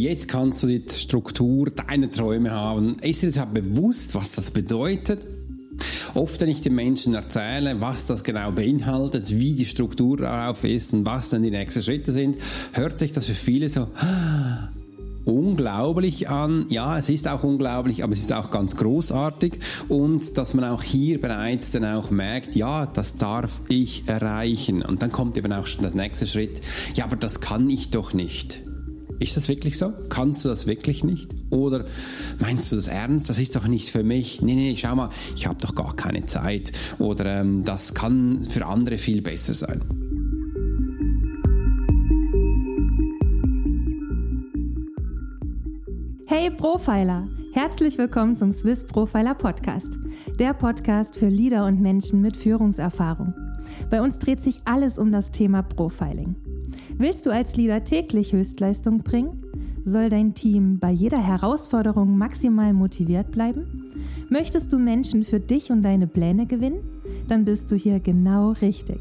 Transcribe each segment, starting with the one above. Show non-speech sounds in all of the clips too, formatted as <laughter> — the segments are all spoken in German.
jetzt kannst du die Struktur deiner Träume haben. Ist dir das bewusst, was das bedeutet? Oft, wenn ich den Menschen erzähle, was das genau beinhaltet, wie die Struktur darauf ist und was dann die nächsten Schritte sind, hört sich das für viele so unglaublich an. Ja, es ist auch unglaublich, aber es ist auch ganz großartig und dass man auch hier bereits dann auch merkt, ja, das darf ich erreichen. Und dann kommt eben auch schon das nächste Schritt, ja, aber das kann ich doch nicht. Ist das wirklich so? Kannst du das wirklich nicht? Oder meinst du das ernst? Das ist doch nicht für mich. Nee, nee, schau mal, ich habe doch gar keine Zeit. Oder ähm, das kann für andere viel besser sein. Hey Profiler! Herzlich willkommen zum Swiss Profiler Podcast, der Podcast für Leader und Menschen mit Führungserfahrung. Bei uns dreht sich alles um das Thema Profiling. Willst du als Leader täglich Höchstleistung bringen? Soll dein Team bei jeder Herausforderung maximal motiviert bleiben? Möchtest du Menschen für dich und deine Pläne gewinnen? Dann bist du hier genau richtig.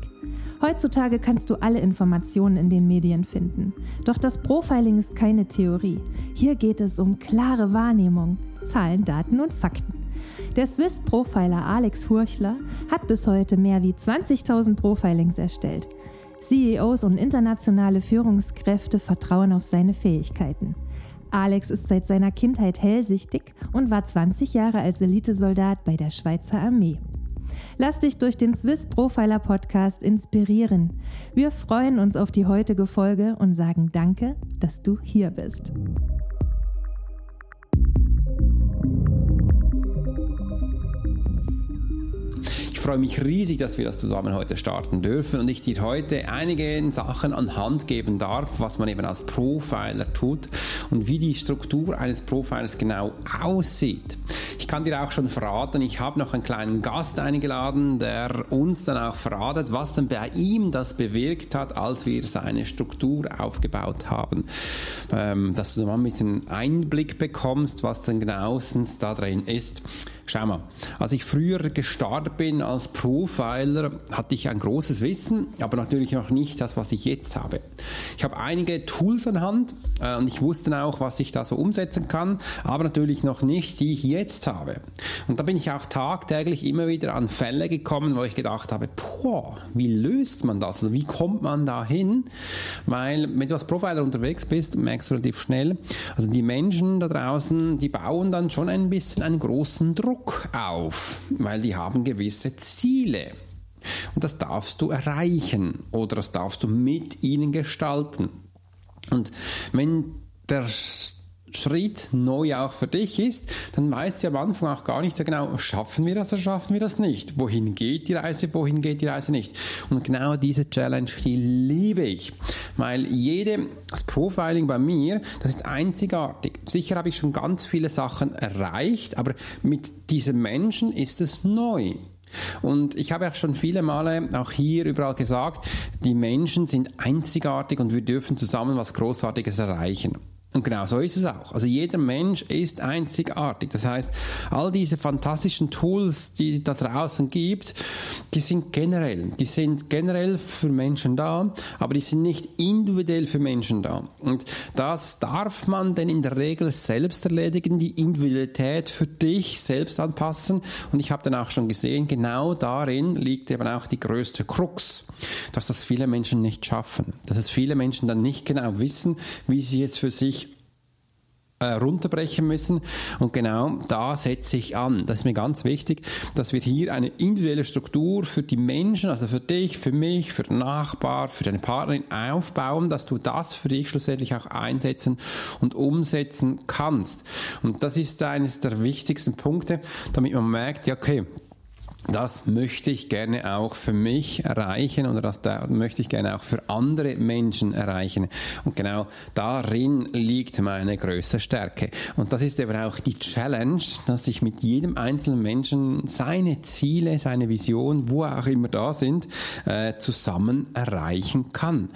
Heutzutage kannst du alle Informationen in den Medien finden. Doch das Profiling ist keine Theorie. Hier geht es um klare Wahrnehmung, Zahlen, Daten und Fakten. Der Swiss Profiler Alex Furchler hat bis heute mehr wie 20.000 Profilings erstellt. CEOs und internationale Führungskräfte vertrauen auf seine Fähigkeiten. Alex ist seit seiner Kindheit hellsichtig und war 20 Jahre als Elitesoldat bei der Schweizer Armee. Lass dich durch den Swiss Profiler Podcast inspirieren. Wir freuen uns auf die heutige Folge und sagen Danke, dass du hier bist. Freue mich riesig, dass wir das zusammen heute starten dürfen und ich dir heute einige Sachen an Hand geben darf, was man eben als Profiler tut und wie die Struktur eines Profilers genau aussieht. Ich kann dir auch schon verraten, ich habe noch einen kleinen Gast eingeladen, der uns dann auch verratet, was denn bei ihm das bewirkt hat, als wir seine Struktur aufgebaut haben. Ähm, dass du mal ein bisschen Einblick bekommst, was denn genauestens da drin ist. Schau mal, als ich früher gestartet bin als Profiler, hatte ich ein großes Wissen, aber natürlich noch nicht das, was ich jetzt habe. Ich habe einige Tools an Hand äh, und ich wusste auch, was ich da so umsetzen kann, aber natürlich noch nicht, die ich jetzt habe. Und da bin ich auch tagtäglich immer wieder an Fälle gekommen, wo ich gedacht habe, boah, wie löst man das? Also wie kommt man da hin? Weil wenn du als Profiler unterwegs bist, merkst du relativ schnell, also die Menschen da draußen, die bauen dann schon ein bisschen einen großen Druck Druck auf, weil die haben gewisse Ziele. Und das darfst du erreichen oder das darfst du mit ihnen gestalten. Und wenn der Schritt neu auch für dich ist, dann weißt du am Anfang auch gar nicht so genau, schaffen wir das oder schaffen wir das nicht? Wohin geht die Reise, wohin geht die Reise nicht? Und genau diese Challenge, die liebe ich, weil jede, das Profiling bei mir, das ist einzigartig. Sicher habe ich schon ganz viele Sachen erreicht, aber mit diesem Menschen ist es neu. Und ich habe auch schon viele Male auch hier überall gesagt, die Menschen sind einzigartig und wir dürfen zusammen was Großartiges erreichen. Und genau so ist es auch. Also jeder Mensch ist einzigartig. Das heißt, all diese fantastischen Tools, die da draußen gibt, die sind generell. Die sind generell für Menschen da, aber die sind nicht individuell für Menschen da. Und das darf man denn in der Regel selbst erledigen, die Individualität für dich selbst anpassen. Und ich habe dann auch schon gesehen, genau darin liegt eben auch die größte Krux, dass das viele Menschen nicht schaffen. Dass es viele Menschen dann nicht genau wissen, wie sie jetzt für sich runterbrechen müssen. Und genau da setze ich an. Das ist mir ganz wichtig, dass wir hier eine individuelle Struktur für die Menschen, also für dich, für mich, für den Nachbar, für deine Partnerin aufbauen, dass du das für dich schlussendlich auch einsetzen und umsetzen kannst. Und das ist eines der wichtigsten Punkte, damit man merkt, ja, okay, das möchte ich gerne auch für mich erreichen oder das da möchte ich gerne auch für andere Menschen erreichen. Und genau darin liegt meine größte Stärke. Und das ist eben auch die Challenge, dass ich mit jedem einzelnen Menschen seine Ziele, seine Vision, wo auch immer da sind, äh, zusammen erreichen kann.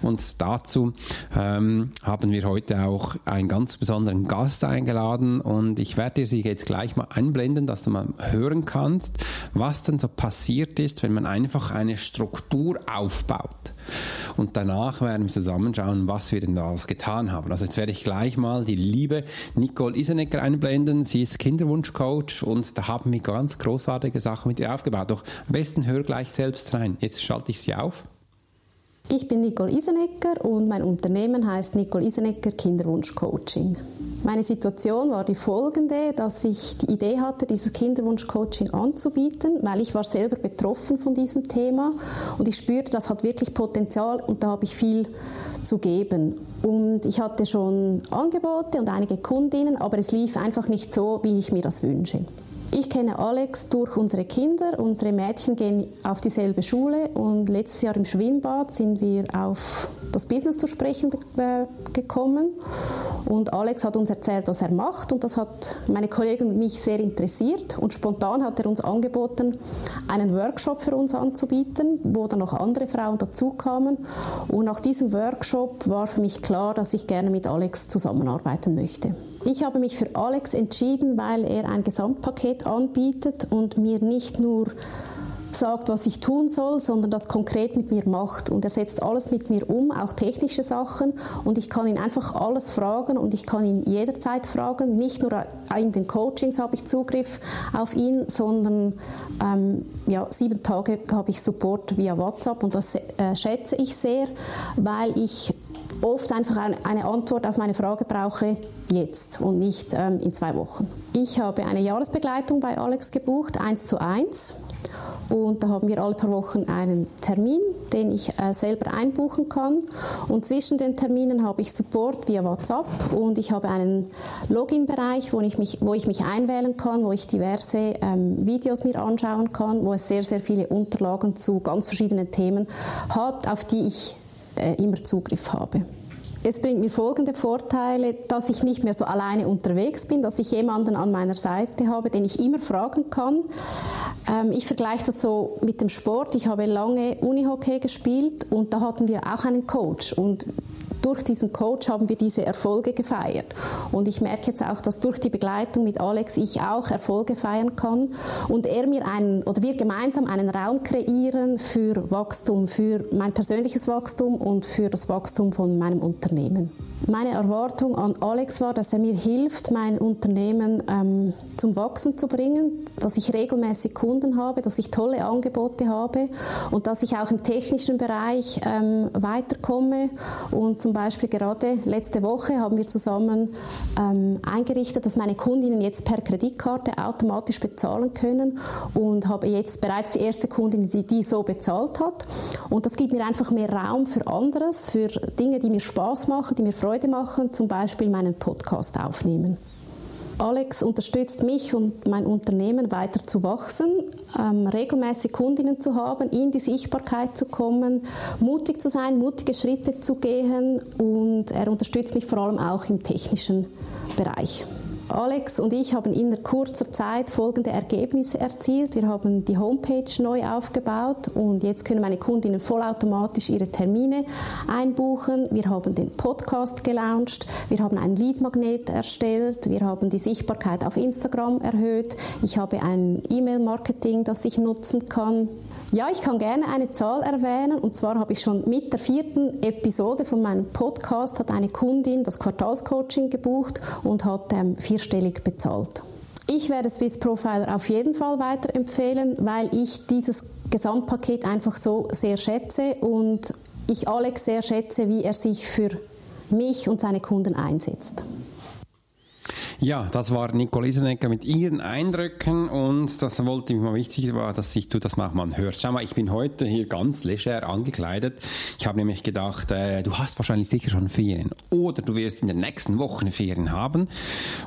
Und dazu ähm, haben wir heute auch einen ganz besonderen Gast eingeladen und ich werde dir sie jetzt gleich mal einblenden, dass du mal hören kannst, was denn so passiert ist, wenn man einfach eine Struktur aufbaut. Und danach werden wir zusammenschauen, was wir denn da alles getan haben. Also jetzt werde ich gleich mal die liebe Nicole Isenecker einblenden. Sie ist Kinderwunschcoach und da haben wir ganz großartige Sachen mit ihr aufgebaut. Doch am besten hör gleich selbst rein. Jetzt schalte ich sie auf. Ich bin Nicole Isenecker und mein Unternehmen heißt Nicole Isenecker Kinderwunschcoaching. Meine Situation war die folgende, dass ich die Idee hatte, dieses Kinderwunschcoaching anzubieten, weil ich war selber betroffen von diesem Thema und ich spürte, das hat wirklich Potenzial und da habe ich viel zu geben. Und ich hatte schon Angebote und einige Kundinnen, aber es lief einfach nicht so, wie ich mir das wünsche. Ich kenne Alex durch unsere Kinder. Unsere Mädchen gehen auf dieselbe Schule und letztes Jahr im Schwimmbad sind wir auf das Business zu sprechen gekommen. Und Alex hat uns erzählt, was er macht und das hat meine Kollegen und mich sehr interessiert. Und spontan hat er uns angeboten, einen Workshop für uns anzubieten, wo dann noch andere Frauen dazukamen. Und nach diesem Workshop war für mich klar, dass ich gerne mit Alex zusammenarbeiten möchte. Ich habe mich für Alex entschieden, weil er ein Gesamtpaket anbietet und mir nicht nur sagt, was ich tun soll, sondern das konkret mit mir macht. Und er setzt alles mit mir um, auch technische Sachen. Und ich kann ihn einfach alles fragen und ich kann ihn jederzeit fragen. Nicht nur in den Coachings habe ich Zugriff auf ihn, sondern ähm, ja, sieben Tage habe ich Support via WhatsApp und das äh, schätze ich sehr, weil ich oft einfach eine Antwort auf meine Frage brauche jetzt und nicht ähm, in zwei Wochen. Ich habe eine Jahresbegleitung bei Alex gebucht, eins zu eins. Und da haben wir alle paar Wochen einen Termin, den ich äh, selber einbuchen kann. Und zwischen den Terminen habe ich Support via WhatsApp und ich habe einen Login-Bereich, wo, ich mich, wo ich mich einwählen kann, wo ich diverse ähm, Videos mir anschauen kann, wo es sehr, sehr viele Unterlagen zu ganz verschiedenen Themen hat, auf die ich äh, immer Zugriff habe. Es bringt mir folgende Vorteile, dass ich nicht mehr so alleine unterwegs bin, dass ich jemanden an meiner Seite habe, den ich immer fragen kann. Ähm, ich vergleiche das so mit dem Sport. Ich habe lange Unihockey gespielt und da hatten wir auch einen Coach und durch diesen Coach haben wir diese Erfolge gefeiert. Und ich merke jetzt auch, dass durch die Begleitung mit Alex ich auch Erfolge feiern kann und er mir einen oder wir gemeinsam einen Raum kreieren für Wachstum, für mein persönliches Wachstum und für das Wachstum von meinem Unternehmen. Meine Erwartung an Alex war, dass er mir hilft, mein Unternehmen ähm, zum Wachsen zu bringen, dass ich regelmäßig Kunden habe, dass ich tolle Angebote habe und dass ich auch im technischen Bereich ähm, weiterkomme und zum Beispiel gerade letzte Woche haben wir zusammen ähm, eingerichtet, dass meine Kundinnen jetzt per Kreditkarte automatisch bezahlen können und habe jetzt bereits die erste Kundin, die, die so bezahlt hat. Und das gibt mir einfach mehr Raum für anderes, für Dinge, die mir Spaß machen, die mir Freude machen, zum Beispiel meinen Podcast aufnehmen. Alex unterstützt mich und mein Unternehmen weiter zu wachsen, ähm, regelmäßig Kundinnen zu haben, in die Sichtbarkeit zu kommen, mutig zu sein, mutige Schritte zu gehen und er unterstützt mich vor allem auch im technischen Bereich. Alex und ich haben in kurzer Zeit folgende Ergebnisse erzielt. Wir haben die Homepage neu aufgebaut und jetzt können meine Kundinnen vollautomatisch ihre Termine einbuchen. Wir haben den Podcast gelauncht. Wir haben ein Leadmagnet erstellt. Wir haben die Sichtbarkeit auf Instagram erhöht. Ich habe ein E-Mail-Marketing, das ich nutzen kann. Ja, ich kann gerne eine Zahl erwähnen. Und zwar habe ich schon mit der vierten Episode von meinem Podcast hat eine Kundin das Quartalscoaching gebucht und hat ähm, vierstellig bezahlt. Ich werde Swiss Profiler auf jeden Fall weiterempfehlen, weil ich dieses Gesamtpaket einfach so sehr schätze und ich Alex sehr schätze, wie er sich für mich und seine Kunden einsetzt. Ja, das war Nicole Isenecker mit ihren Eindrücken und das wollte mir mal wichtig war, dass ich du das mal hörst. Schau mal, ich bin heute hier ganz leger angekleidet. Ich habe nämlich gedacht, äh, du hast wahrscheinlich sicher schon Ferien oder du wirst in den nächsten Wochen Ferien haben.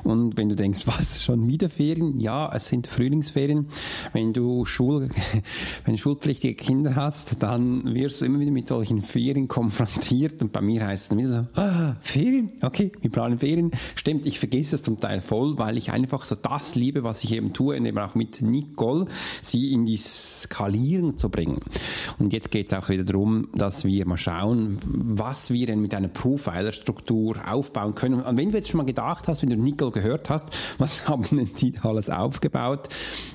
Und wenn du denkst, <laughs> was, schon wieder Ferien? Ja, es sind Frühlingsferien. Wenn du Schul, <laughs> wenn schulpflichtige Kinder hast, dann wirst du immer wieder mit solchen Ferien konfrontiert und bei mir heißt es wieder so, ah, Ferien? Okay, wir planen Ferien. Stimmt, ich vergesse es zum Teil voll, weil ich einfach so das liebe, was ich eben tue, eben auch mit Nicole, sie in die Skalierung zu bringen. Und jetzt geht es auch wieder darum, dass wir mal schauen, was wir denn mit einer Profiler-Struktur aufbauen können. Und wenn du jetzt schon mal gedacht hast, wenn du Nicole gehört hast, was <laughs> haben denn die alles aufgebaut?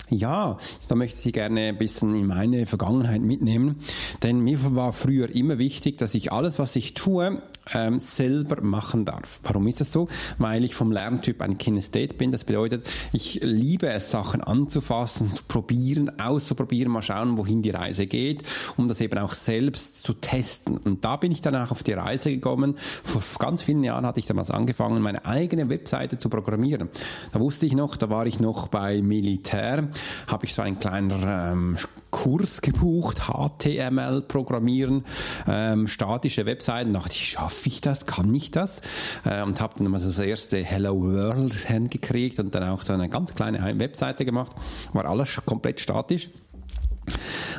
Ja, da möchte ich Sie gerne ein bisschen in meine Vergangenheit mitnehmen, denn mir war früher immer wichtig, dass ich alles, was ich tue, ähm, selber machen darf. Warum ist das so? Weil ich vom Lerntyp ein Kinesthet bin. Das bedeutet, ich liebe es, Sachen anzufassen, zu probieren, auszuprobieren, mal schauen, wohin die Reise geht, um das eben auch selbst zu testen. Und da bin ich dann auch auf die Reise gekommen. Vor ganz vielen Jahren hatte ich damals angefangen, meine eigene Webseite zu programmieren. Da wusste ich noch, da war ich noch bei Militär, habe ich so einen kleinen ähm, Kurs gebucht, HTML programmieren, ähm, statische Webseiten. Da dachte ich, schaffe ich das, kann ich das? Äh, und habe dann mal das erste Hello World hingekriegt und dann auch so eine ganz kleine Webseite gemacht. War alles komplett statisch.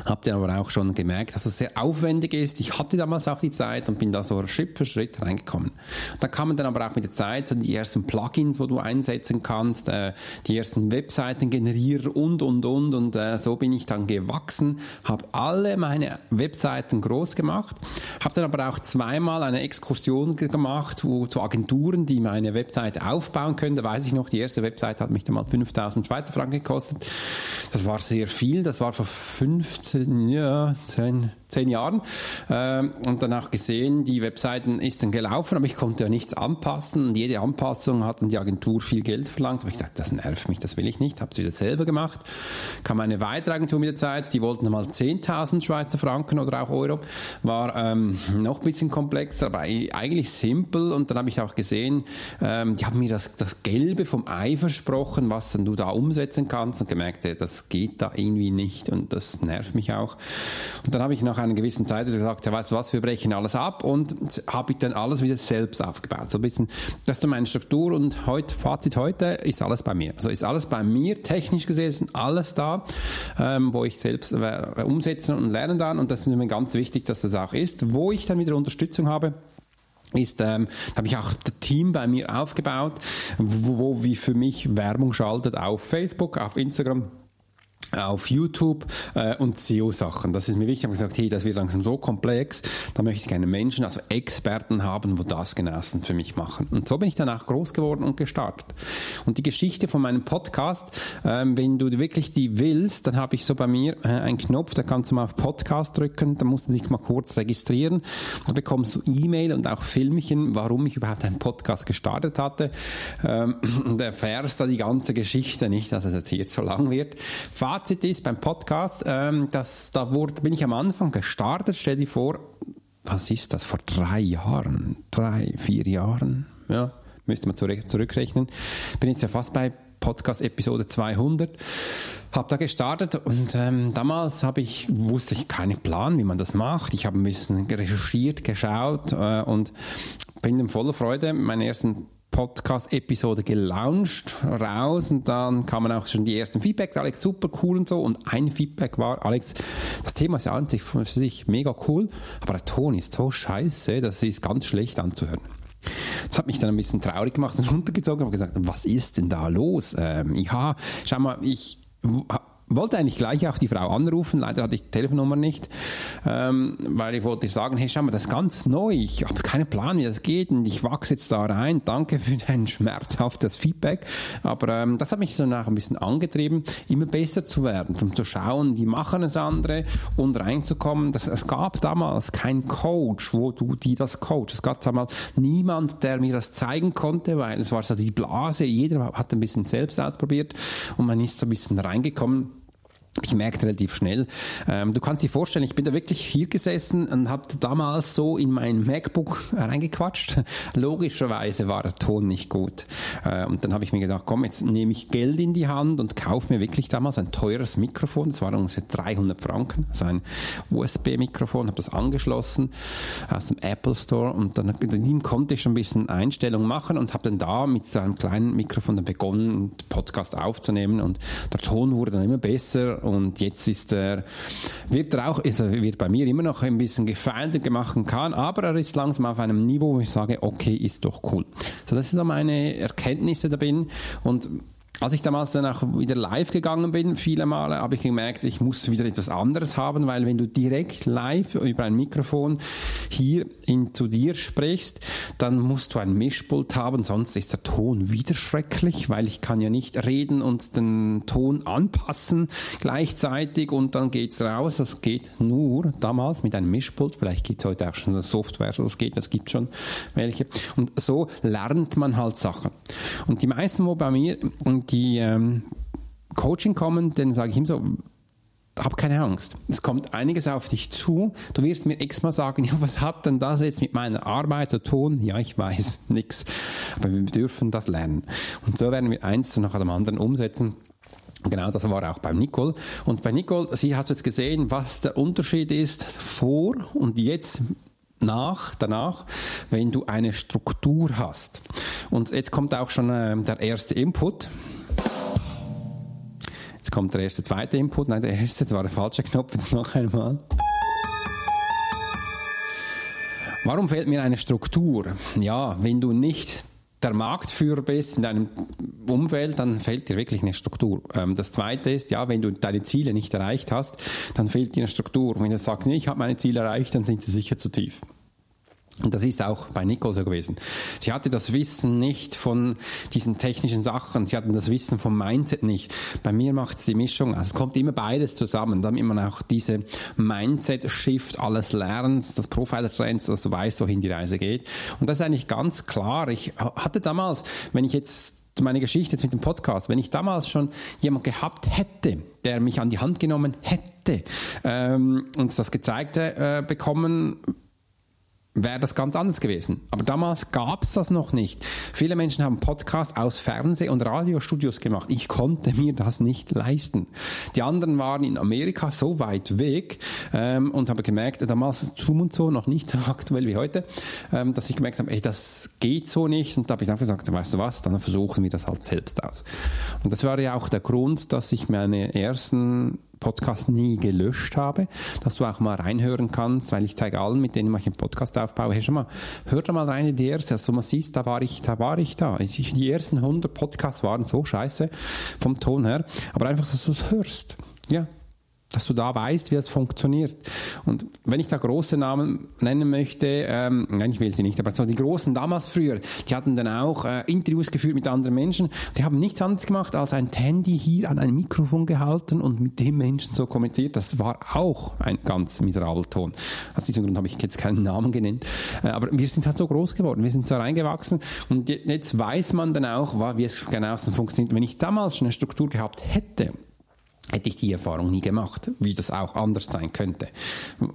Habt ihr aber auch schon gemerkt, dass es sehr aufwendig ist. Ich hatte damals auch die Zeit und bin da so Schritt für Schritt reingekommen. Da kamen dann aber auch mit der Zeit die ersten Plugins, wo du einsetzen kannst, äh, die ersten Webseiten generieren und, und, und. Und äh, so bin ich dann gewachsen, habe alle meine Webseiten groß gemacht, habe dann aber auch zweimal eine Exkursion gemacht wo, zu Agenturen, die meine Webseite aufbauen können. Da weiß ich noch, die erste Webseite hat mich dann mal 5000 Schweizer Franken gekostet. Das war sehr viel, das war vor 15, ja, 10, zehn Jahren ähm, und danach gesehen, die Webseiten ist dann gelaufen, aber ich konnte ja nichts anpassen und jede Anpassung hat dann die Agentur viel Geld verlangt. Aber ich gesagt, das nervt mich, das will ich nicht, habe es wieder selber gemacht. Kam eine weitere Agentur mit der Zeit, die wollten mal 10.000 Schweizer Franken oder auch Euro, war ähm, noch ein bisschen komplexer, aber eigentlich simpel und dann habe ich auch gesehen, ähm, die haben mir das, das Gelbe vom Ei versprochen, was dann du da umsetzen kannst und gemerkt, das geht da irgendwie nicht und das nervt mich auch. Und dann habe ich nach einer gewissen Zeit gesagt, ja, weißt du was, wir brechen alles ab und habe ich dann alles wieder selbst aufgebaut. So ein bisschen, das ist meine Struktur und heute, Fazit heute, ist alles bei mir. Also ist alles bei mir, technisch gesehen, alles da, ähm, wo ich selbst äh, umsetzen und lernen kann und das ist mir ganz wichtig, dass das auch ist. Wo ich dann wieder Unterstützung habe, ist, ähm, habe ich auch das Team bei mir aufgebaut, wo, wo wie für mich Werbung schaltet auf Facebook, auf Instagram auf YouTube äh, und SEO-Sachen. Das ist mir wichtig. Ich habe gesagt, hey, das wird langsam so komplex, da möchte ich gerne Menschen, also Experten haben, wo das genauestens für mich machen. Und so bin ich dann auch groß geworden und gestartet. Und die Geschichte von meinem Podcast, ähm, wenn du wirklich die willst, dann habe ich so bei mir äh, einen Knopf, da kannst du mal auf Podcast drücken, da musst du dich mal kurz registrieren. Da bekommst du E-Mail und auch Filmchen, warum ich überhaupt einen Podcast gestartet hatte. Ähm, <clears throat> und erfährst da die ganze Geschichte nicht, dass es jetzt hier so lang wird. Fazit ist beim Podcast, ähm, dass da wurde, bin ich am Anfang gestartet. Stell dir vor, was ist das vor drei Jahren, drei, vier Jahren? Ja, müsste man zurückrechnen. Bin jetzt ja fast bei Podcast Episode 200. Habe da gestartet und ähm, damals habe ich wusste ich keinen Plan, wie man das macht. Ich habe ein bisschen recherchiert, geschaut äh, und bin in voller Freude meinen ersten Podcast-Episode gelauncht, raus und dann kamen auch schon die ersten Feedbacks, Alex, super cool und so. Und ein Feedback war, Alex, das Thema ist ja an für sich mega cool, aber der Ton ist so scheiße, das ist ganz schlecht anzuhören. Das hat mich dann ein bisschen traurig gemacht und <laughs> runtergezogen und gesagt, was ist denn da los? Ähm, ja, schau mal, ich wollte eigentlich gleich auch die Frau anrufen, leider hatte ich die Telefonnummer nicht, ähm, weil ich wollte sagen, hey, schau mal, das ist ganz neu, ich habe keinen Plan, wie das geht und ich wachse jetzt da rein, danke für dein schmerzhaftes Feedback, aber ähm, das hat mich so nach ein bisschen angetrieben, immer besser zu werden, um zu schauen, wie machen es andere und reinzukommen. Das, es gab damals keinen Coach, wo du die das coach. Es gab damals niemand, der mir das zeigen konnte, weil es war so die Blase, jeder hat ein bisschen selbst ausprobiert und man ist so ein bisschen reingekommen ich merkte relativ schnell, ähm, du kannst dir vorstellen, ich bin da wirklich hier gesessen und habe damals so in mein MacBook reingequatscht. <laughs> Logischerweise war der Ton nicht gut. Äh, und dann habe ich mir gedacht, komm, jetzt nehme ich Geld in die Hand und kaufe mir wirklich damals ein teures Mikrofon. Das war ungefähr 300 Franken, also ein USB-Mikrofon, habe das angeschlossen aus dem Apple Store und dann in ihm konnte ich schon ein bisschen Einstellungen machen und habe dann da mit so einem kleinen Mikrofon dann begonnen, Podcast aufzunehmen und der Ton wurde dann immer besser und jetzt ist er, wird er auch, also wird bei mir immer noch ein bisschen gefeilt gemacht kann, aber er ist langsam auf einem Niveau, wo ich sage, okay, ist doch cool. So, das sind so meine Erkenntnisse da bin und als ich damals dann auch wieder live gegangen bin, viele Male, habe ich gemerkt, ich muss wieder etwas anderes haben, weil wenn du direkt live über ein Mikrofon hier in, zu dir sprichst, dann musst du ein Mischpult haben, sonst ist der Ton wieder schrecklich, weil ich kann ja nicht reden und den Ton anpassen gleichzeitig und dann geht's raus. Das geht nur damals mit einem Mischpult. Vielleicht gibt's heute auch schon eine Software, so das geht, das gibt schon welche. Und so lernt man halt Sachen. Und die meisten, wo bei mir, die ähm, Coaching kommen, dann sage ich ihm so, hab keine Angst. Es kommt einiges auf dich zu. Du wirst mir x-mal sagen, <laughs> ja, was hat denn das jetzt mit meiner Arbeit zu tun? Ja, ich weiß, <laughs> nix. Aber wir dürfen das lernen. Und so werden wir eins nach dem anderen umsetzen. Genau, das war auch beim Nicole. Und bei Nicole, sie hat jetzt gesehen, was der Unterschied ist vor und jetzt nach, danach, wenn du eine Struktur hast. Und jetzt kommt auch schon äh, der erste Input. Jetzt kommt der erste, zweite Input. Nein, der erste, das war der falsche Knopf. Jetzt noch einmal. Warum fehlt mir eine Struktur? Ja, wenn du nicht der Marktführer bist in deinem Umfeld, dann fehlt dir wirklich eine Struktur. Ähm, das Zweite ist, ja, wenn du deine Ziele nicht erreicht hast, dann fehlt dir eine Struktur. Wenn du sagst, nee, ich habe meine Ziele erreicht, dann sind sie sicher zu tief. Und das ist auch bei Nicole so gewesen. Sie hatte das Wissen nicht von diesen technischen Sachen, sie hatte das Wissen vom Mindset nicht. Bei mir macht es die Mischung, also es kommt immer beides zusammen, damit man auch diese Mindset-Shift alles lernt, das Profiler-Trends, dass du weißt, wohin die Reise geht. Und das ist eigentlich ganz klar. Ich hatte damals, wenn ich jetzt meine Geschichte jetzt mit dem Podcast, wenn ich damals schon jemand gehabt hätte, der mich an die Hand genommen hätte ähm, und das gezeigt äh, bekommen, wäre das ganz anders gewesen. Aber damals gab es das noch nicht. Viele Menschen haben Podcasts aus Fernseh- und Radiostudios gemacht. Ich konnte mir das nicht leisten. Die anderen waren in Amerika so weit weg ähm, und habe gemerkt, damals Zoom und so noch nicht so <laughs> aktuell wie heute, ähm, dass ich gemerkt habe, ey, das geht so nicht. Und da habe ich einfach gesagt, weißt du was, dann versuchen wir das halt selbst aus. Und das war ja auch der Grund, dass ich meine ersten Podcast nie gelöscht habe, dass du auch mal reinhören kannst, weil ich zeige allen, mit denen ich einen Podcast aufbaue, hey, schon mal, hör da mal rein in die erste, also man siehst, da war ich, da war ich da. Ich, die ersten 100 Podcasts waren so scheiße vom Ton her, aber einfach, dass du es hörst. Ja, dass du da weißt, wie es funktioniert. Und wenn ich da große Namen nennen möchte, ähm, nein, ich will sie nicht, aber die großen damals früher, die hatten dann auch äh, Interviews geführt mit anderen Menschen, die haben nichts anderes gemacht, als ein Handy hier an ein Mikrofon gehalten und mit dem Menschen so kommentiert. Das war auch ein ganz miserabler Ton. Aus diesem Grund habe ich jetzt keinen Namen genannt. Äh, aber wir sind halt so groß geworden, wir sind so reingewachsen und jetzt weiß man dann auch, wie es genau funktioniert. Wenn ich damals schon eine Struktur gehabt hätte, hätte ich die Erfahrung nie gemacht, wie das auch anders sein könnte.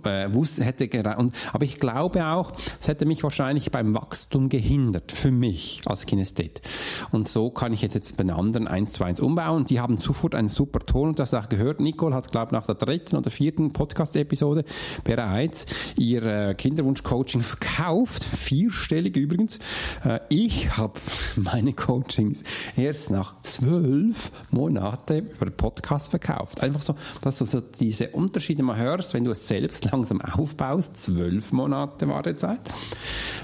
Äh, wusste, hätte und, aber ich glaube auch, es hätte mich wahrscheinlich beim Wachstum gehindert, für mich als Kinesthet. Und so kann ich jetzt, jetzt bei anderen eins zu eins umbauen. Die haben sofort einen super Ton und das auch gehört. Nicole hat, glaube ich, nach der dritten oder vierten Podcast-Episode bereits ihr äh, Kinderwunsch-Coaching verkauft. Vierstellig übrigens. Äh, ich habe meine Coachings erst nach zwölf Monate über Podcast verkauft verkauft. Einfach so, dass du so diese Unterschiede mal hörst, wenn du es selbst langsam aufbaust, zwölf Monate Wartezeit.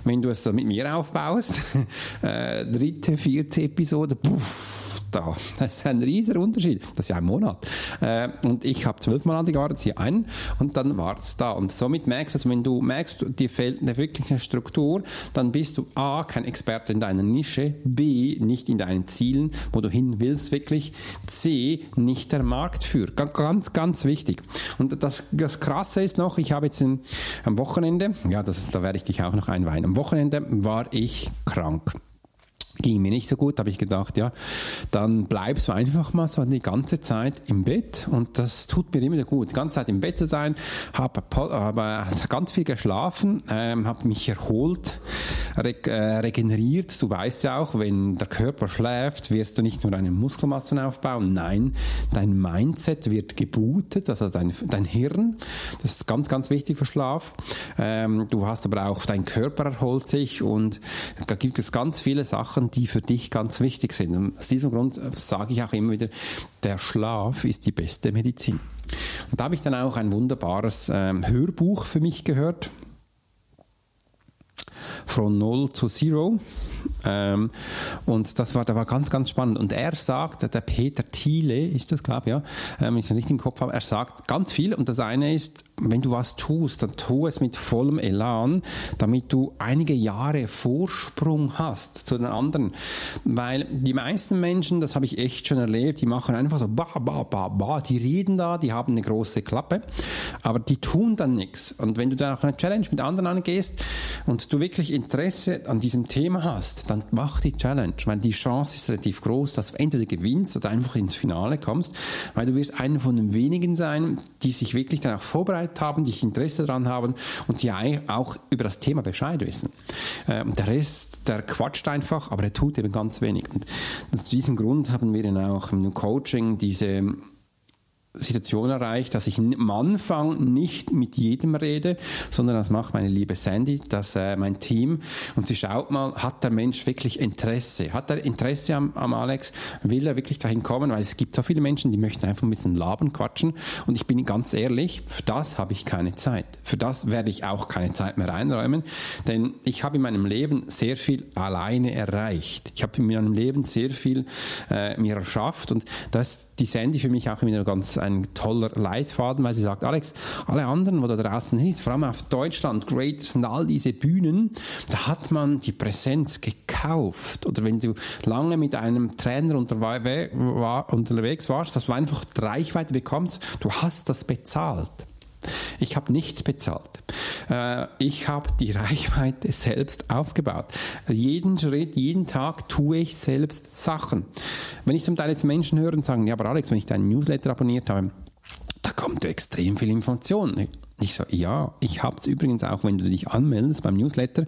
Wenn du es so mit mir aufbaust, <laughs> äh, dritte, vierte Episode, puff, da. Das ist ein riesiger Unterschied. Das ist ja ein Monat. Äh, und ich habe zwölf Monate gewartet, sie ein und dann war es da. Und somit merkst du, also wenn du merkst, dir fehlt eine wirkliche Struktur, dann bist du A, kein Experte in deiner Nische, B, nicht in deinen Zielen, wo du hin willst wirklich, C, nicht der Marktführer. Ganz, ganz wichtig. Und das, das Krasse ist noch, ich habe jetzt in, am Wochenende, ja, das, da werde ich dich auch noch einweihen, am Wochenende war ich krank ging mir nicht so gut, habe ich gedacht, ja, dann bleibst du einfach mal so die ganze Zeit im Bett und das tut mir immer gut, die ganze Zeit im Bett zu sein, habe hab ganz viel geschlafen, ähm, habe mich erholt, äh, regeneriert. Du weißt ja auch, wenn der Körper schläft, wirst du nicht nur deine Muskelmassen aufbauen, nein, dein Mindset wird gebootet, also dein, dein Hirn. Das ist ganz, ganz wichtig für Schlaf. Ähm, du hast aber auch, dein Körper erholt sich und da gibt es ganz viele Sachen, die für dich ganz wichtig sind. Und aus diesem Grund sage ich auch immer wieder, der Schlaf ist die beste Medizin. Und da habe ich dann auch ein wunderbares ähm, Hörbuch für mich gehört. Von Null zu Zero. Ähm, und das war, da war ganz, ganz spannend. Und er sagt, der Peter Thiele ist das, glaube ich, ja, ähm, ich es nicht im Kopf habe, er sagt ganz viel. Und das eine ist, wenn du was tust, dann tu es mit vollem Elan, damit du einige Jahre Vorsprung hast zu den anderen. Weil die meisten Menschen, das habe ich echt schon erlebt, die machen einfach so, ba, ba, ba, ba, die reden da, die haben eine große Klappe, aber die tun dann nichts. Und wenn du dann auch eine Challenge mit anderen angehst und du wirklich Interesse an diesem Thema hast, dann mach die Challenge, weil die Chance ist relativ groß, dass du entweder gewinnst oder einfach ins Finale kommst, weil du wirst einer von den wenigen sein, die sich wirklich dann auch vorbereitet haben, die Interesse daran haben und die auch über das Thema Bescheid wissen. Ähm, der Rest, der quatscht einfach, aber er tut eben ganz wenig. Und aus diesem Grund haben wir dann auch im Coaching diese Situation erreicht, dass ich am Anfang nicht mit jedem rede, sondern das macht meine liebe Sandy, das äh, mein Team und sie schaut mal, hat der Mensch wirklich Interesse? Hat er Interesse am, am Alex? Will er wirklich dahin kommen? Weil es gibt so viele Menschen, die möchten einfach ein bisschen labern, quatschen und ich bin ganz ehrlich, für das habe ich keine Zeit. Für das werde ich auch keine Zeit mehr einräumen, denn ich habe in meinem Leben sehr viel alleine erreicht. Ich habe in meinem Leben sehr viel äh, mir erschafft und das ist die Sandy für mich auch wieder ganz ein toller Leitfaden, weil sie sagt, Alex, alle anderen, wo da draußen ist, vor allem auf Deutschland, Greaters und all diese Bühnen, da hat man die Präsenz gekauft. Oder wenn du lange mit einem Trainer unterwegs warst, dass du einfach Reichweite bekommst, du hast das bezahlt. Ich habe nichts bezahlt. Äh, ich habe die <laughs> Reichweite selbst aufgebaut. Jeden Schritt, jeden Tag tue ich selbst Sachen. Wenn ich zum Teil jetzt Menschen höre und sagen, ja, aber Alex, wenn ich deinen Newsletter abonniert habe, da kommt extrem viel Information. Ich so, ja, ich habe es übrigens auch, wenn du dich anmeldest beim Newsletter,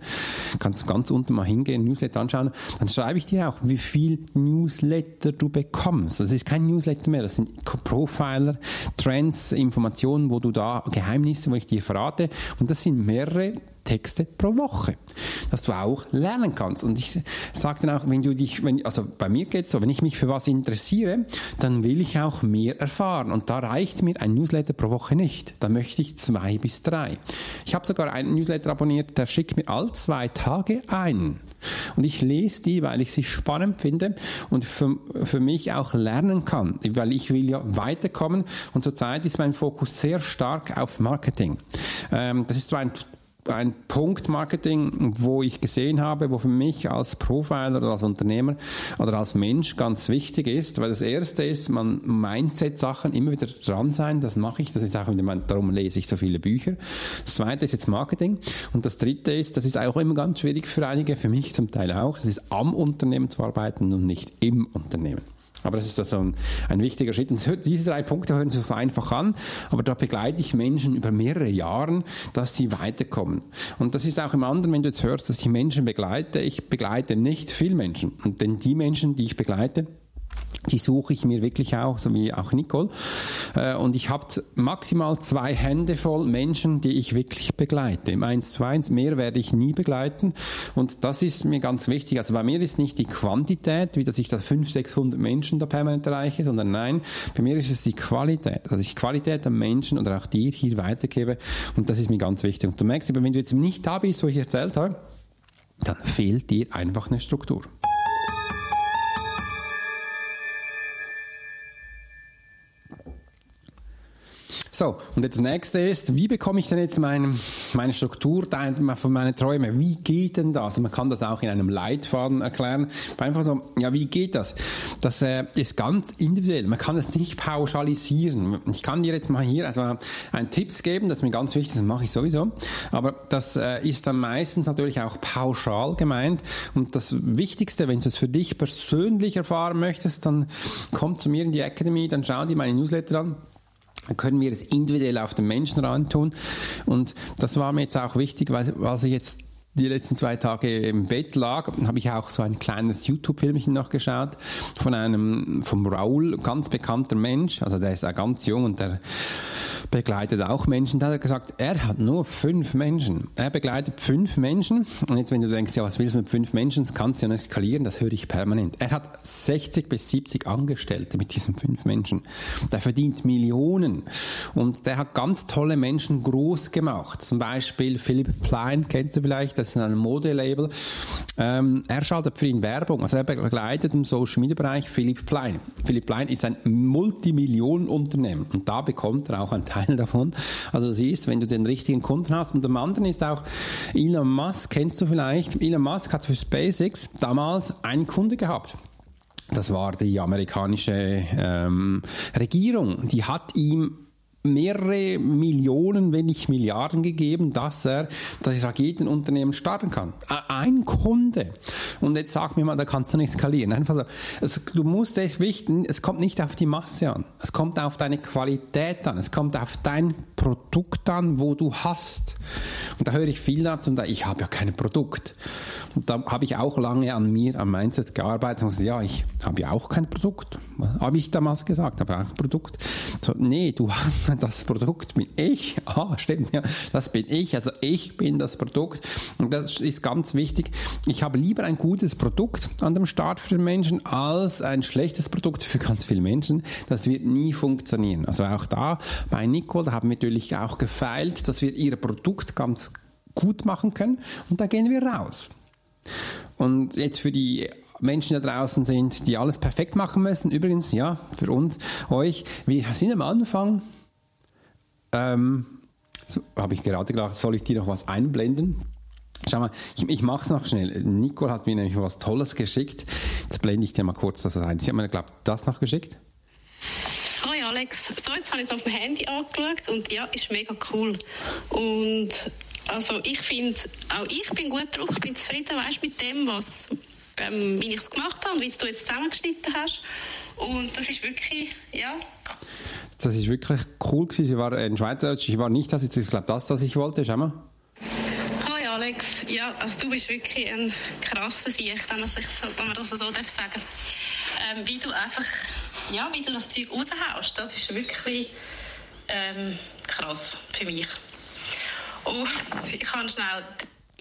kannst du ganz unten mal hingehen, Newsletter anschauen, dann schreibe ich dir auch, wie viel Newsletter du bekommst. Das ist kein Newsletter mehr, das sind Profiler, Trends, Informationen, wo du da Geheimnisse, wo ich dir verrate und das sind mehrere Texte pro Woche, dass du auch lernen kannst. Und ich sage dann auch, wenn du dich, wenn, also bei mir geht es so, wenn ich mich für was interessiere, dann will ich auch mehr erfahren. Und da reicht mir ein Newsletter pro Woche nicht. Da möchte ich zwei bis drei. Ich habe sogar einen Newsletter abonniert, der schickt mir all zwei Tage ein. Und ich lese die, weil ich sie spannend finde und für, für mich auch lernen kann, weil ich will ja weiterkommen und zurzeit ist mein Fokus sehr stark auf Marketing. Ähm, das ist so ein ein Punkt Marketing, wo ich gesehen habe, wo für mich als Profiler oder als Unternehmer oder als Mensch ganz wichtig ist, weil das erste ist, man Mindset-Sachen immer wieder dran sein, das mache ich, das ist auch wieder, darum lese ich so viele Bücher. Das zweite ist jetzt Marketing und das dritte ist, das ist auch immer ganz schwierig für einige, für mich zum Teil auch, das ist am Unternehmen zu arbeiten und nicht im Unternehmen. Aber das ist also ein, ein wichtiger Schritt. Und diese drei Punkte hören sich so einfach an, aber da begleite ich Menschen über mehrere Jahre, dass sie weiterkommen. Und das ist auch im anderen, wenn du jetzt hörst, dass ich Menschen begleite. Ich begleite nicht viel Menschen. Und denn die Menschen, die ich begleite, die suche ich mir wirklich auch, so wie auch Nicole. Äh, und ich habe maximal zwei Hände voll Menschen, die ich wirklich begleite. Im 1 zu 1, mehr werde ich nie begleiten. Und das ist mir ganz wichtig. Also bei mir ist nicht die Quantität, wie dass ich das 500, 600 Menschen da permanent erreiche, sondern nein, bei mir ist es die Qualität. Also ich Qualität der Menschen oder auch dir hier weitergebe. Und das ist mir ganz wichtig. Und du merkst, wenn du jetzt nicht da bist, wo ich erzählt habe, dann fehlt dir einfach eine Struktur. So, und das nächste ist, wie bekomme ich denn jetzt meine, meine Struktur von meinen Träumen? Wie geht denn das? Man kann das auch in einem Leitfaden erklären. Einfach so, ja, wie geht das? Das äh, ist ganz individuell. Man kann es nicht pauschalisieren. Ich kann dir jetzt mal hier also einen Tipps geben, das ist mir ganz wichtig, das mache ich sowieso. Aber das äh, ist dann meistens natürlich auch pauschal gemeint. Und das Wichtigste, wenn du es für dich persönlich erfahren möchtest, dann komm zu mir in die Academy, dann schau dir meine Newsletter an können wir es individuell auf den Menschen tun. Und das war mir jetzt auch wichtig, weil, weil ich jetzt die letzten zwei Tage im Bett lag, habe ich auch so ein kleines YouTube-Filmchen noch geschaut von einem, vom Raul, ganz bekannter Mensch, also der ist ja ganz jung und der begleitet auch Menschen. Da hat er gesagt, er hat nur fünf Menschen. Er begleitet fünf Menschen. Und jetzt, wenn du denkst, ja, was willst du mit fünf Menschen? Das kannst du ja nicht skalieren, das höre ich permanent. Er hat 60 bis 70 Angestellte mit diesen fünf Menschen. Der verdient Millionen. Und der hat ganz tolle Menschen groß gemacht. Zum Beispiel Philipp Plein, kennst du vielleicht, das ist ein Modelabel. Ähm, er schaltet für ihn Werbung. Also er begleitet im Social Media Bereich Philipp Plein. Philipp Plein ist ein Multimillionenunternehmen. Und da bekommt er auch einen Teil davon. Also du siehst, wenn du den richtigen Kunden hast. Und am anderen ist auch Elon Musk, kennst du vielleicht. Elon Musk hat für SpaceX damals einen Kunde gehabt. Das war die amerikanische ähm, Regierung. Die hat ihm mehrere Millionen, wenn nicht Milliarden gegeben, dass er das Raketenunternehmen starten kann. Ein Kunde. Und jetzt sag mir mal, da kannst du nicht skalieren. Einfach so. Also, du musst echt wichten, es kommt nicht auf die Masse an. Es kommt auf deine Qualität an. Es kommt auf dein Produkt an, wo du hast. Und da höre ich viel dazu und da, ich habe ja kein Produkt. Und da habe ich auch lange an mir, am Mindset gearbeitet und gesagt, ja, ich habe ja auch kein Produkt. Habe ich damals gesagt, habe auch ein Produkt. So, nee, du hast das Produkt bin ich. <laughs> Ah, stimmt, ja, das bin ich. Also ich bin das Produkt. Und das ist ganz wichtig. Ich habe lieber ein gutes Produkt an dem Start für den Menschen als ein schlechtes Produkt für ganz viele Menschen. Das wird nie funktionieren. Also auch da bei Nicole, da haben wir natürlich auch gefeilt, dass wir ihr Produkt ganz gut machen können. Und da gehen wir raus. Und jetzt für die Menschen da draußen sind, die alles perfekt machen müssen. Übrigens, ja, für uns, euch, wir sind am Anfang ähm, so, habe ich gerade gedacht, soll ich dir noch was einblenden? Schau mal, ich, ich mache es noch schnell. Nicole hat mir nämlich was Tolles geschickt. Jetzt blende ich dir mal kurz das ein. Sie hat mir, glaube ich, das noch geschickt. Hoi Alex. So, jetzt habe ich es auf dem Handy angeschaut und ja, ist mega cool. Und also ich finde, auch ich bin gut drauf, bin zufrieden, weißt, mit dem, was, ähm, wie ich es gemacht habe und wie du jetzt zusammengeschnitten hast. Und das ist wirklich, ja, das ist wirklich cool gewesen. Sie war in Schweizerdeutsch. Ich war nicht das. Ist, glaube das, was ich wollte. Schau mal. Hi Alex. Ja, also du bist wirklich ein krasser Sieg, wenn man, sich wenn man das so darf sagen ähm, Wie du einfach, ja, wie du das Zeug raushaust, das ist wirklich ähm, krass für mich. Und ich kann schnell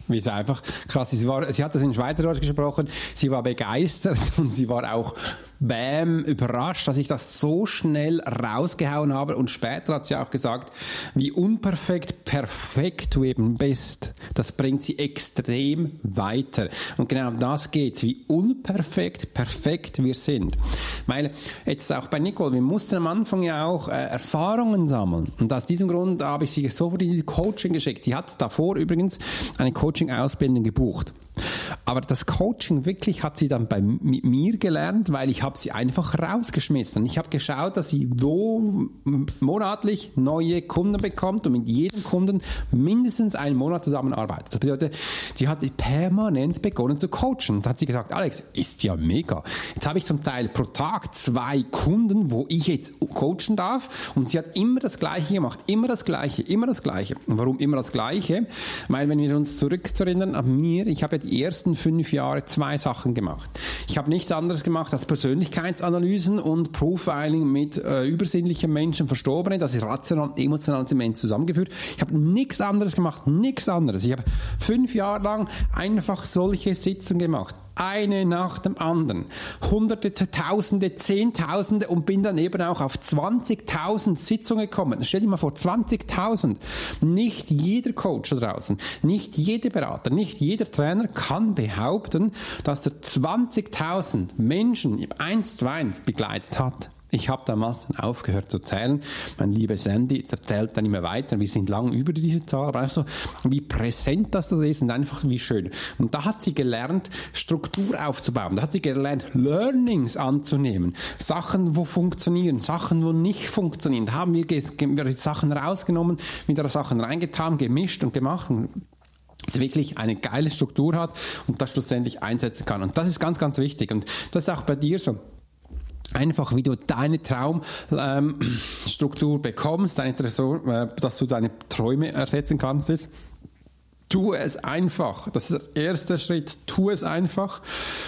wie es einfach krass ist. Sie, war, sie hat das in Schweizerdeutsch gesprochen, sie war begeistert <laughs> und sie war auch bam, überrascht, dass ich das so schnell rausgehauen habe. Und später hat sie auch gesagt, wie unperfekt perfekt du eben bist. Das bringt sie extrem weiter. Und genau um das geht's, wie unperfekt perfekt wir sind. Weil jetzt auch bei Nicole, wir mussten am Anfang ja auch äh, Erfahrungen sammeln. Und aus diesem Grund habe ich sie sofort in die Coaching geschickt. Sie hat davor übrigens eine Coaching-Ausbildung gebucht. Aber das Coaching wirklich hat sie dann bei mit mir gelernt, weil ich habe sie einfach rausgeschmissen. Ich habe geschaut, dass sie wo monatlich neue Kunden bekommt und mit jedem Kunden mindestens einen Monat zusammenarbeitet. Das bedeutet, sie hat permanent begonnen zu coachen. Da hat sie gesagt, Alex, ist ja mega. Jetzt habe ich zum Teil pro Tag zwei Kunden, wo ich jetzt coachen darf und sie hat immer das Gleiche gemacht. Immer das Gleiche, immer das Gleiche. Und warum immer das Gleiche? Weil wenn wir uns zurückerinnern an mir, ich habe die ersten fünf Jahre zwei Sachen gemacht. Ich habe nichts anderes gemacht als Persönlichkeitsanalysen und Profiling mit äh, übersinnlichen Menschen, Verstorbenen, das ist rational und emotional zusammengeführt. Ich habe nichts anderes gemacht, nichts anderes. Ich habe fünf Jahre lang einfach solche Sitzungen gemacht eine nach dem anderen. Hunderte, Tausende, Zehntausende und bin dann eben auch auf 20.000 Sitzungen gekommen. Stell dir mal vor, 20.000. Nicht jeder Coach da draußen, nicht jeder Berater, nicht jeder Trainer kann behaupten, dass er 20.000 Menschen eins zu eins begleitet hat. Ich habe damals aufgehört zu zählen. Mein lieber Sandy erzählt dann immer weiter. Wir sind lang über diese Zahl, aber einfach so, wie präsent das ist und einfach wie schön. Und da hat sie gelernt, Struktur aufzubauen. Da hat sie gelernt, Learnings anzunehmen. Sachen, wo funktionieren, Sachen, wo nicht funktionieren. Da haben wir, wir Sachen rausgenommen, wieder Sachen reingetan, gemischt und gemacht. Und wirklich eine geile Struktur hat und das schlussendlich einsetzen kann. Und das ist ganz, ganz wichtig. Und das ist auch bei dir so einfach, wie du deine Traumstruktur ähm, <clears throat> bekommst, deine Tresor, äh, dass du deine Träume ersetzen kannst. Ist. Tu es einfach. Das ist der erste Schritt. Tu es einfach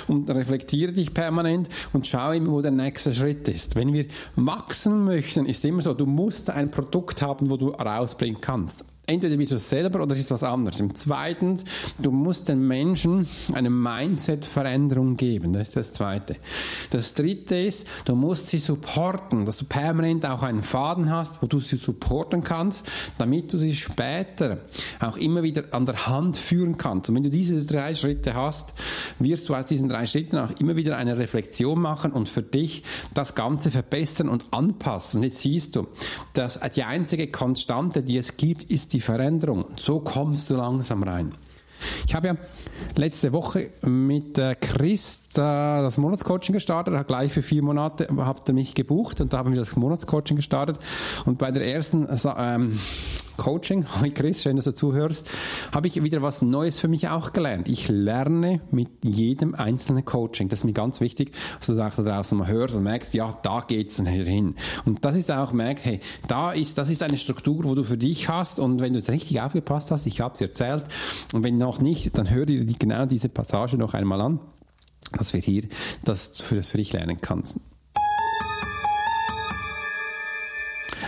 und reflektiere dich permanent und schau immer, wo der nächste Schritt ist. Wenn wir wachsen möchten, ist immer so, du musst ein Produkt haben, wo du rausbringen kannst entweder bist du es selber oder ist was anderes. Und zweitens, du musst den Menschen eine Mindset-Veränderung geben. Das ist das Zweite. Das Dritte ist, du musst sie supporten, dass du permanent auch einen Faden hast, wo du sie supporten kannst, damit du sie später auch immer wieder an der Hand führen kannst. Und wenn du diese drei Schritte hast, wirst du aus diesen drei Schritten auch immer wieder eine Reflexion machen und für dich das Ganze verbessern und anpassen. Und jetzt siehst du, dass die einzige Konstante, die es gibt, ist die Veränderung. So kommst du langsam rein. Ich habe ja letzte Woche mit äh, Chris äh, das Monatscoaching gestartet, hat gleich für vier Monate habt ihr mich gebucht und da haben wir das Monatscoaching gestartet und bei der ersten ähm, Coaching, <laughs> hi Chris, schön, dass du zuhörst, habe ich wieder was Neues für mich auch gelernt. Ich lerne mit jedem einzelnen Coaching. Das ist mir ganz wichtig, dass du sagst, da draußen mal hörst und merkst, ja, da geht's hin. Und das ist auch, merkt, hey, da ist, das ist eine Struktur, wo du für dich hast und wenn du es richtig aufgepasst hast, ich habe es erzählt und wenn noch nicht, dann hör dir genau diese Passage noch einmal an, dass wir hier das für das für dich lernen kannst.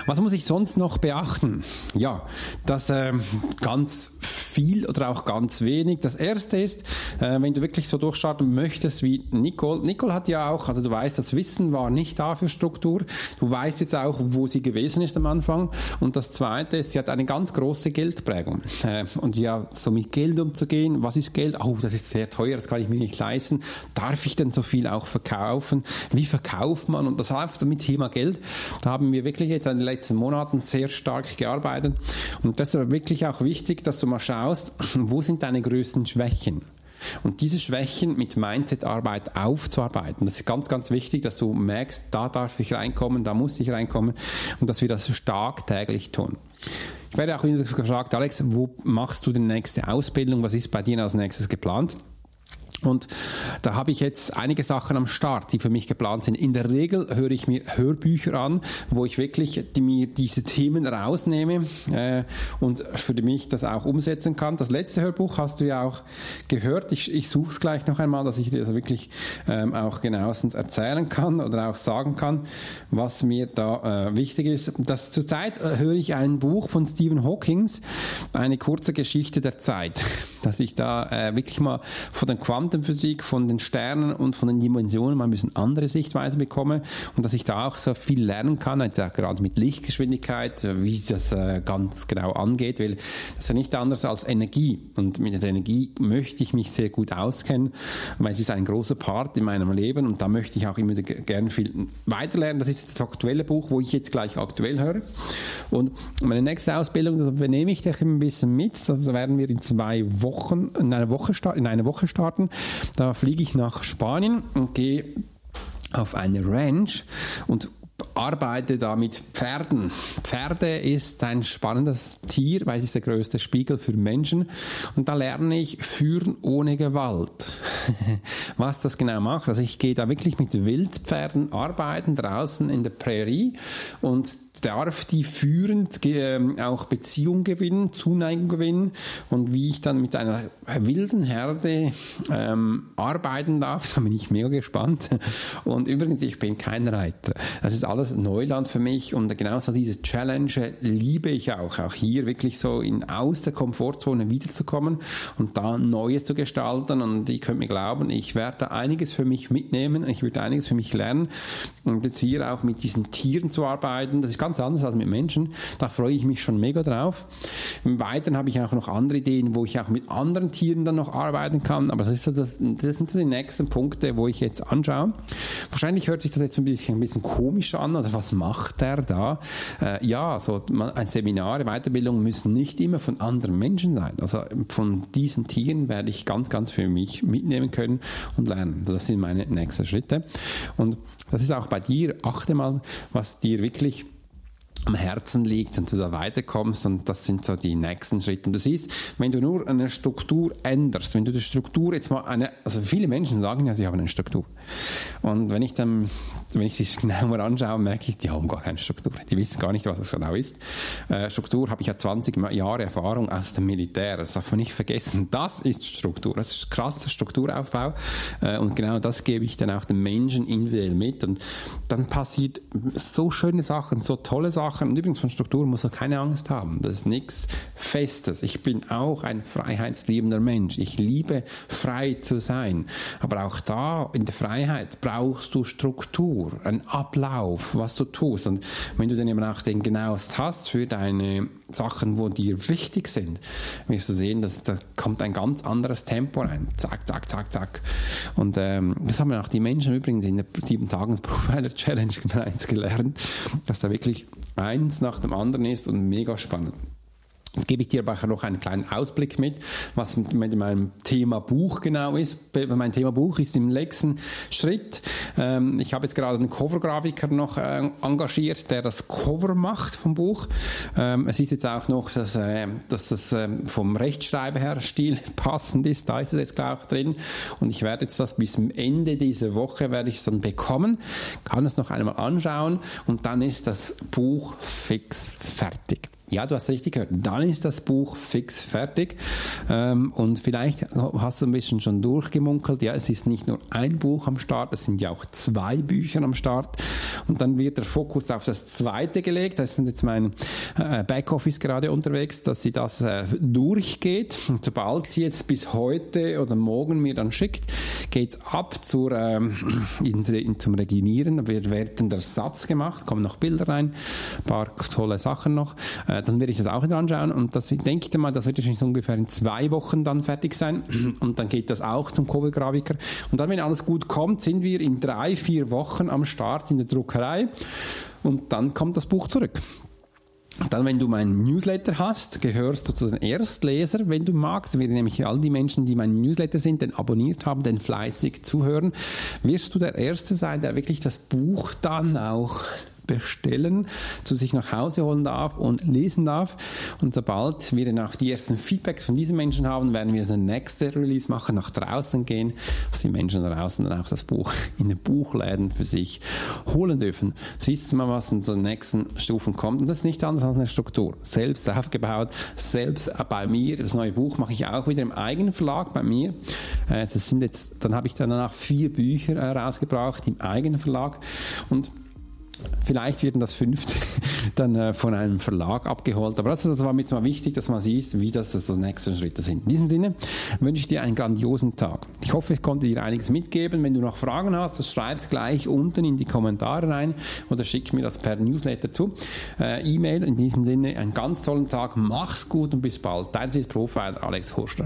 Was muss ich sonst noch beachten? Ja, das äh, ganz viel oder auch ganz wenig. Das erste ist, äh, wenn du wirklich so durchstarten möchtest wie Nicole. Nicole hat ja auch, also du weißt, das Wissen war nicht da für Struktur. Du weißt jetzt auch, wo sie gewesen ist am Anfang. Und das zweite ist, sie hat eine ganz große Geldprägung. Äh, und ja, so mit Geld umzugehen, was ist Geld? Oh, das ist sehr teuer, das kann ich mir nicht leisten. Darf ich denn so viel auch verkaufen? Wie verkauft man? Und das heißt mit Thema Geld, da haben wir wirklich jetzt in den letzten Monaten sehr stark gearbeitet. Und das ist wirklich auch wichtig, dass du mal schaust, <clears throat> wo sind deine größten Schwächen? Und diese Schwächen mit Mindset-Arbeit aufzuarbeiten, das ist ganz, ganz wichtig, dass du merkst, da darf ich reinkommen, da muss ich reinkommen und dass wir das stark täglich tun. Ich werde auch wieder gefragt, Alex, wo machst du die nächste Ausbildung? Was ist bei dir als nächstes geplant? Und da habe ich jetzt einige Sachen am Start, die für mich geplant sind. In der Regel höre ich mir Hörbücher an, wo ich wirklich die, mir diese Themen rausnehme äh, und für mich das auch umsetzen kann. Das letzte Hörbuch hast du ja auch gehört. Ich, ich suche es gleich noch einmal, dass ich dir das wirklich ähm, auch genauestens erzählen kann oder auch sagen kann, was mir da äh, wichtig ist. Das zurzeit äh, höre ich ein Buch von Stephen Hawkings, eine kurze Geschichte der Zeit, dass ich da äh, wirklich mal von Quanten Quantenphysik, von den Sternen und von den Dimensionen mal ein bisschen andere Sichtweise bekomme und dass ich da auch so viel lernen kann, jetzt auch gerade mit Lichtgeschwindigkeit, wie das äh, ganz genau angeht, weil das ist ja nicht anders als Energie und mit der Energie möchte ich mich sehr gut auskennen, weil es ist ein großer Part in meinem Leben und da möchte ich auch immer gerne viel weiterlernen. Das ist das aktuelle Buch, wo ich jetzt gleich aktuell höre und meine nächste Ausbildung, da benehme ich dich ein bisschen mit, da werden wir in zwei Wochen, in einer Woche, in einer Woche starten. Da fliege ich nach Spanien und gehe auf eine Ranch und arbeite da mit Pferden. Pferde ist ein spannendes Tier, weil es ist der größte Spiegel für Menschen. Und da lerne ich führen ohne Gewalt. <laughs> Was das genau macht. Also ich gehe da wirklich mit Wildpferden arbeiten draußen in der Prärie und darf die führend ähm, auch Beziehung gewinnen, Zuneigung gewinnen und wie ich dann mit einer wilden Herde ähm, arbeiten darf, <laughs> da bin ich mega gespannt. Und übrigens, ich bin kein Reiter. Das ist alles Neuland für mich und genauso diese Challenge liebe ich auch. Auch hier wirklich so in, aus der Komfortzone wiederzukommen und da Neues zu gestalten. Und ich könnte mir glauben, ich werde einiges für mich mitnehmen. Ich würde einiges für mich lernen. Und jetzt hier auch mit diesen Tieren zu arbeiten, das ist ganz anders als mit Menschen. Da freue ich mich schon mega drauf. Im Weiteren habe ich auch noch andere Ideen, wo ich auch mit anderen Tieren dann noch arbeiten kann. Aber das, ist das, das sind die nächsten Punkte, wo ich jetzt anschaue. Wahrscheinlich hört sich das jetzt ein bisschen, ein bisschen komisch an oder was macht der da? Äh, ja, so ein Seminare, Weiterbildung müssen nicht immer von anderen Menschen sein. Also von diesen Tieren werde ich ganz, ganz für mich mitnehmen können und lernen. Das sind meine nächsten Schritte. Und das ist auch bei dir. Achte mal, was dir wirklich am Herzen liegt und du da weiterkommst und das sind so die nächsten Schritte. Und du siehst, wenn du nur eine Struktur änderst, wenn du die Struktur jetzt mal eine, also viele Menschen sagen ja, sie haben eine Struktur. Und wenn ich dann, wenn ich sie <laughs> genau mal anschaue, merke ich, die haben gar keine Struktur. Die wissen gar nicht, was das genau ist. Äh, Struktur habe ich ja 20 Jahre Erfahrung aus dem Militär. Das darf man nicht vergessen. Das ist Struktur. Das ist krasser Strukturaufbau. Äh, und genau das gebe ich dann auch den Menschen individuell mit. Und dann passiert so schöne Sachen, so tolle Sachen. Und übrigens von Struktur muss er keine Angst haben. Das ist nichts Festes. Ich bin auch ein freiheitsliebender Mensch. Ich liebe frei zu sein. Aber auch da in der Freiheit brauchst du Struktur, einen Ablauf, was du tust. Und wenn du dann eben auch den genauest hast für deine Sachen, wo dir wichtig sind, wirst du sehen, dass da kommt ein ganz anderes Tempo rein. Zack, zack, zack, zack. Und ähm, das haben auch die Menschen übrigens in der sieben Tages <laughs> Profiler Challenge gelernt, dass da wirklich eins nach dem anderen ist und mega spannend. Jetzt gebe ich dir aber noch einen kleinen Ausblick mit, was mit meinem Thema Buch genau ist. Mein Thema Buch ist im nächsten Schritt. Ähm, ich habe jetzt gerade einen Covergrafiker noch äh, engagiert, der das Cover macht vom Buch. Ähm, es ist jetzt auch noch, dass, äh, dass das ähm, vom Rechtschreiber her Stil <laughs> passend ist. Da ist es jetzt auch drin. Und ich werde jetzt das bis Ende dieser Woche werde ich es dann bekommen, kann es noch einmal anschauen und dann ist das Buch fix fertig. Ja, du hast richtig gehört. Dann ist das Buch fix fertig. Ähm, und vielleicht hast du ein bisschen schon durchgemunkelt. Ja, es ist nicht nur ein Buch am Start, es sind ja auch zwei Bücher am Start. Und dann wird der Fokus auf das zweite gelegt. Da ist jetzt mein äh, Backoffice gerade unterwegs, dass sie das äh, durchgeht. Und sobald sie jetzt bis heute oder morgen mir dann schickt, geht's ab zur, ähm, <clears throat> zum Reginieren. Da wird, werden der Satz gemacht, kommen noch Bilder rein, ein paar tolle Sachen noch. Äh, äh, dann werde ich das auch wieder anschauen. Und das denke ich mal, das wird wahrscheinlich so ungefähr in zwei Wochen dann fertig sein. <clears throat> Und dann geht das auch zum Kugelgrafiker und dann, wenn alles gut kommt, sind wir in drei, vier Wochen am Start in der Druckerei. Und dann kommt das Buch zurück. Dann, wenn du meinen Newsletter hast, gehörst du zu den Erstleser, wenn du magst. Wir nämlich all die Menschen, die meinen Newsletter sind, den abonniert haben, den fleißig zuhören, wirst du der Erste sein, der wirklich das Buch dann auch bestellen, zu sich nach Hause holen darf und lesen darf. Und sobald wir dann auch die ersten Feedbacks von diesen Menschen haben, werden wir das nächste Release machen, nach draußen gehen, dass die Menschen draußen dann auch das Buch <laughs> in den Buchläden für sich holen dürfen. Siehst du mal, was in so nächsten Stufen kommt. Und das ist nicht anders als eine Struktur. Selbst aufgebaut, selbst bei mir. Das neue Buch mache ich auch wieder im eigenen Verlag bei mir. Äh, das sind jetzt, dann habe ich danach vier Bücher äh, rausgebracht im eigenen Verlag. Und Vielleicht wird das fünfte <laughs> dann äh, von einem Verlag abgeholt. Aber das, war mir jetzt mal wichtig, dass man sieht, wie das, das die nächsten Schritte sind. In diesem Sinne wünsche ich dir einen grandiosen Tag. Ich hoffe, ich konnte dir einiges mitgeben. Wenn du noch Fragen hast, schreib es gleich unten in die Kommentare rein oder schick mir das per Newsletter zu. Äh, E-Mail. In diesem Sinne einen ganz tollen Tag. Mach's gut und bis bald. Dein Swiss Profile Alex Horster.